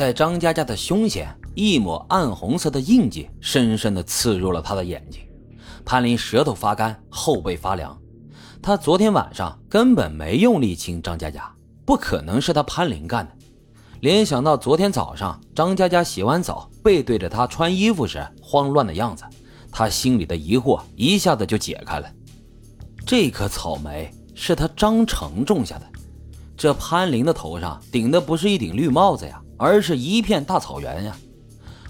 在张佳佳的胸前，一抹暗红色的印记深深地刺入了他的眼睛。潘林舌头发干，后背发凉。他昨天晚上根本没用力亲张佳佳，不可能是他潘林干的。联想到昨天早上张佳佳洗完澡背对着他穿衣服时慌乱的样子，他心里的疑惑一下子就解开了。这颗草莓是他张成种下的。这潘林的头上顶的不是一顶绿帽子呀，而是一片大草原呀。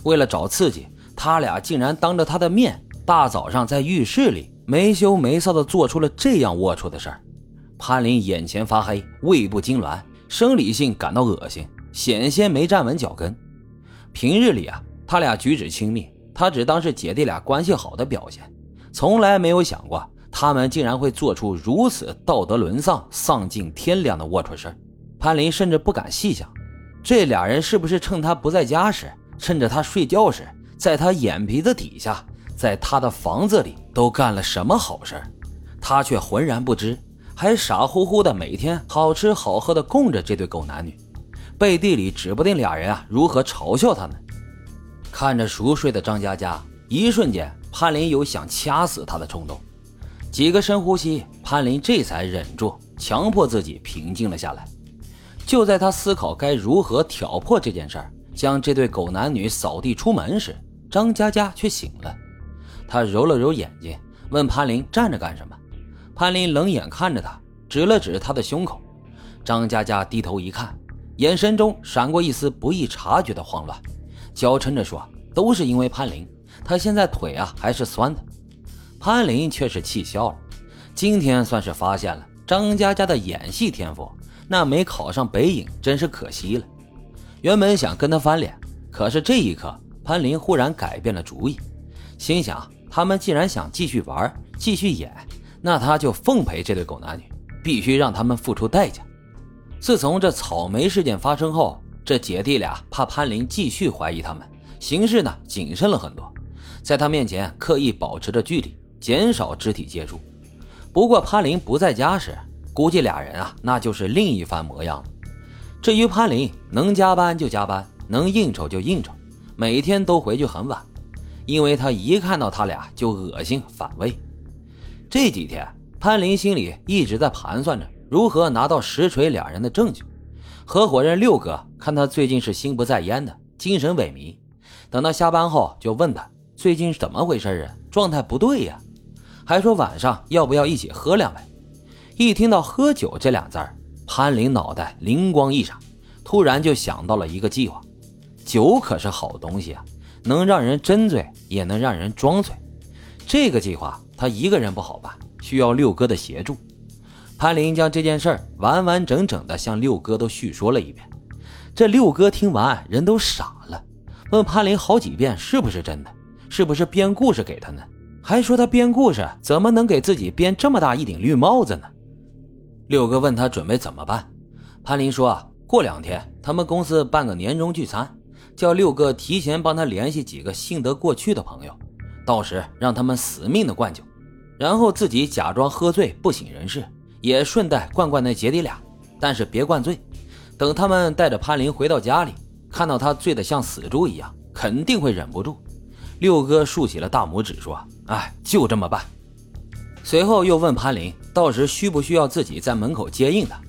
为了找刺激，他俩竟然当着他的面，大早上在浴室里没羞没臊的做出了这样龌龊的事儿。潘林眼前发黑，胃部痉挛，生理性感到恶心，险些没站稳脚跟。平日里啊，他俩举止亲密，他只当是姐弟俩关系好的表现，从来没有想过。他们竟然会做出如此道德沦丧、丧尽天良的龌龊事潘林甚至不敢细想，这俩人是不是趁他不在家时，趁着他睡觉时，在他眼皮子底下，在他的房子里都干了什么好事他却浑然不知，还傻乎乎的每天好吃好喝的供着这对狗男女，背地里指不定俩人啊如何嘲笑他呢？看着熟睡的张佳佳，一瞬间，潘林有想掐死他的冲动。几个深呼吸，潘林这才忍住，强迫自己平静了下来。就在他思考该如何挑破这件事儿，将这对狗男女扫地出门时，张佳佳却醒了。他揉了揉眼睛，问潘林站着干什么。潘林冷眼看着他，指了指他的胸口。张佳佳低头一看，眼神中闪过一丝不易察觉的慌乱，娇嗔着说：“都是因为潘林，他现在腿啊还是酸的。”潘林却是气笑了，今天算是发现了张佳佳的演戏天赋，那没考上北影真是可惜了。原本想跟他翻脸，可是这一刻，潘林忽然改变了主意，心想他们既然想继续玩，继续演，那他就奉陪这对狗男女，必须让他们付出代价。自从这草莓事件发生后，这姐弟俩怕潘林继续怀疑他们，行事呢谨慎了很多，在他面前刻意保持着距离。减少肢体接触。不过潘林不在家时，估计俩人啊，那就是另一番模样了。至于潘林，能加班就加班，能应酬就应酬，每天都回去很晚，因为他一看到他俩就恶心反胃。这几天，潘林心里一直在盘算着如何拿到实锤俩人的证据。合伙人六哥看他最近是心不在焉的，精神萎靡，等到下班后就问他最近怎么回事啊，状态不对呀。还说晚上要不要一起喝两杯？一听到“喝酒”这两字儿，潘林脑袋灵光一闪，突然就想到了一个计划。酒可是好东西啊，能让人真醉，也能让人装醉。这个计划他一个人不好办，需要六哥的协助。潘林将这件事儿完完整整的向六哥都叙说了一遍。这六哥听完人都傻了，问潘林好几遍是不是真的，是不是编故事给他呢？还说他编故事怎么能给自己编这么大一顶绿帽子呢？六哥问他准备怎么办，潘林说啊，过两天他们公司办个年终聚餐，叫六哥提前帮他联系几个信得过去的朋友，到时让他们死命的灌酒，然后自己假装喝醉不省人事，也顺带灌灌那姐弟俩，但是别灌醉。等他们带着潘林回到家里，看到他醉得像死猪一样，肯定会忍不住。六哥竖起了大拇指，说：“哎，就这么办。”随后又问潘林：“到时需不需要自己在门口接应他？”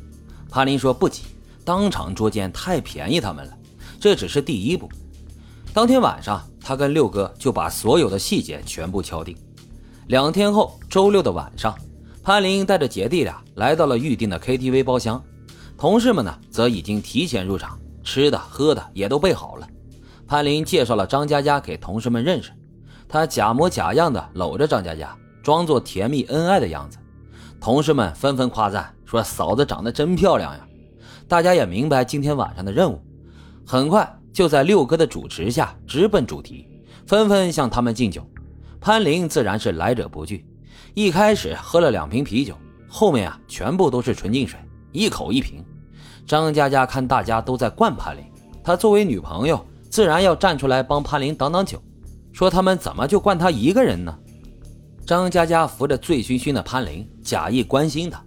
潘林说：“不急，当场捉奸太便宜他们了，这只是第一步。”当天晚上，他跟六哥就把所有的细节全部敲定。两天后，周六的晚上，潘林带着姐弟俩来到了预定的 KTV 包厢，同事们呢则已经提前入场，吃的喝的也都备好了。潘林介绍了张佳佳给同事们认识，他假模假样的搂着张佳佳，装作甜蜜恩爱的样子。同事们纷纷夸赞说：“嫂子长得真漂亮呀！”大家也明白今天晚上的任务，很快就在六哥的主持下直奔主题，纷纷向他们敬酒。潘林自然是来者不拒，一开始喝了两瓶啤酒，后面啊全部都是纯净水，一口一瓶。张佳佳看大家都在灌潘林，她作为女朋友。自然要站出来帮潘林挡挡酒，说他们怎么就灌他一个人呢？张佳佳扶着醉醺醺的潘林，假意关心他。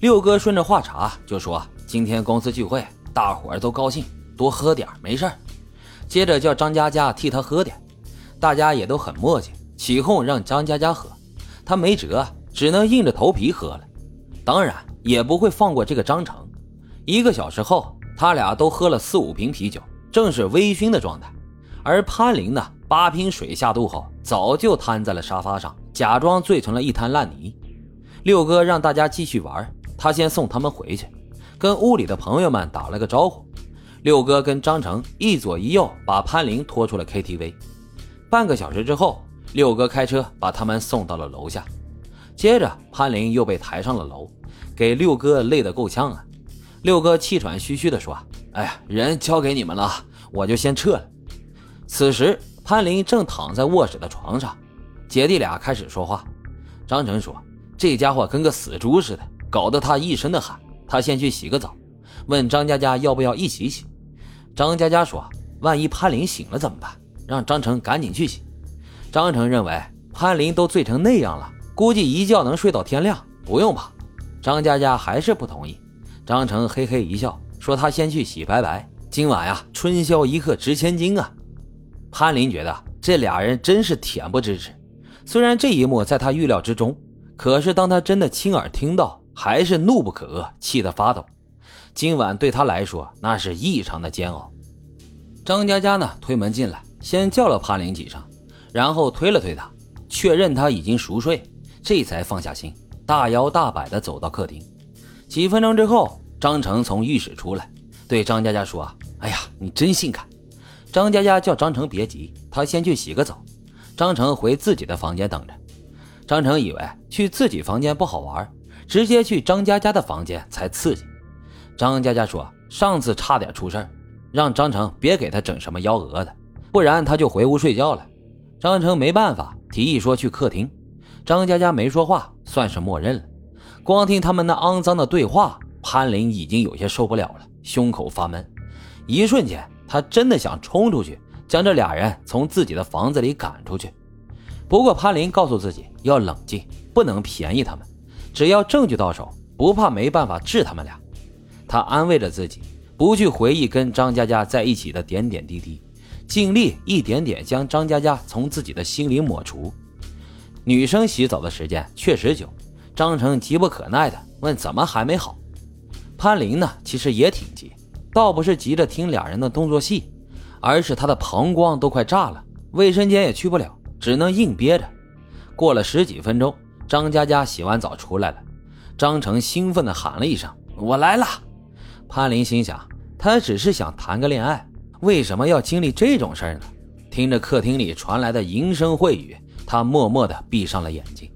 六哥顺着话茬就说：“今天公司聚会，大伙儿都高兴，多喝点没事接着叫张佳佳替他喝点。大家也都很默契，起哄让张佳佳喝，他没辙，只能硬着头皮喝了。当然也不会放过这个张成。一个小时后，他俩都喝了四五瓶啤酒，正是微醺的状态。而潘林呢，八瓶水下肚后，早就瘫在了沙发上，假装醉成了一滩烂泥。六哥让大家继续玩，他先送他们回去，跟屋里的朋友们打了个招呼。六哥跟张成一左一右把潘林拖出了 KTV。半个小时之后，六哥开车把他们送到了楼下。接着，潘林又被抬上了楼，给六哥累得够呛啊。六哥气喘吁吁地说：“哎呀，人交给你们了，我就先撤了。”此时，潘林正躺在卧室的床上，姐弟俩开始说话。张成说：“这家伙跟个死猪似的，搞得他一身的汗。他先去洗个澡，问张佳佳要不要一起洗。”张佳佳说：“万一潘林醒了怎么办？让张成赶紧去洗。”张成认为潘林都醉成那样了，估计一觉能睡到天亮，不用怕？张佳佳还是不同意。张成嘿嘿一笑，说：“他先去洗白白，今晚呀，春宵一刻值千金啊。”潘林觉得这俩人真是恬不知耻。虽然这一幕在他预料之中，可是当他真的亲耳听到，还是怒不可遏，气得发抖。今晚对他来说那是异常的煎熬。张佳佳呢，推门进来，先叫了潘林几声，然后推了推他，确认他已经熟睡，这才放下心，大摇大摆地走到客厅。几分钟之后，张成从浴室出来，对张佳佳说：“哎呀，你真性感。”张佳佳叫张成别急，他先去洗个澡。张成回自己的房间等着。张成以为去自己房间不好玩，直接去张佳佳的房间才刺激。张佳佳说上次差点出事让张成别给他整什么幺蛾子，不然他就回屋睡觉了。张成没办法，提议说去客厅。张佳佳没说话，算是默认了。光听他们那肮脏的对话，潘林已经有些受不了了，胸口发闷。一瞬间。他真的想冲出去，将这俩人从自己的房子里赶出去。不过潘林告诉自己要冷静，不能便宜他们。只要证据到手，不怕没办法治他们俩。他安慰着自己，不去回忆跟张佳佳在一起的点点滴滴，尽力一点点将张佳佳从自己的心里抹除。女生洗澡的时间确实久，张成急不可耐的问：“怎么还没好？”潘林呢，其实也挺急。倒不是急着听俩人的动作戏，而是他的膀胱都快炸了，卫生间也去不了，只能硬憋着。过了十几分钟，张佳佳洗完澡出来了，张成兴奋地喊了一声：“我来了！”潘林心想，他只是想谈个恋爱，为什么要经历这种事儿呢？听着客厅里传来的淫声秽语，他默默地闭上了眼睛。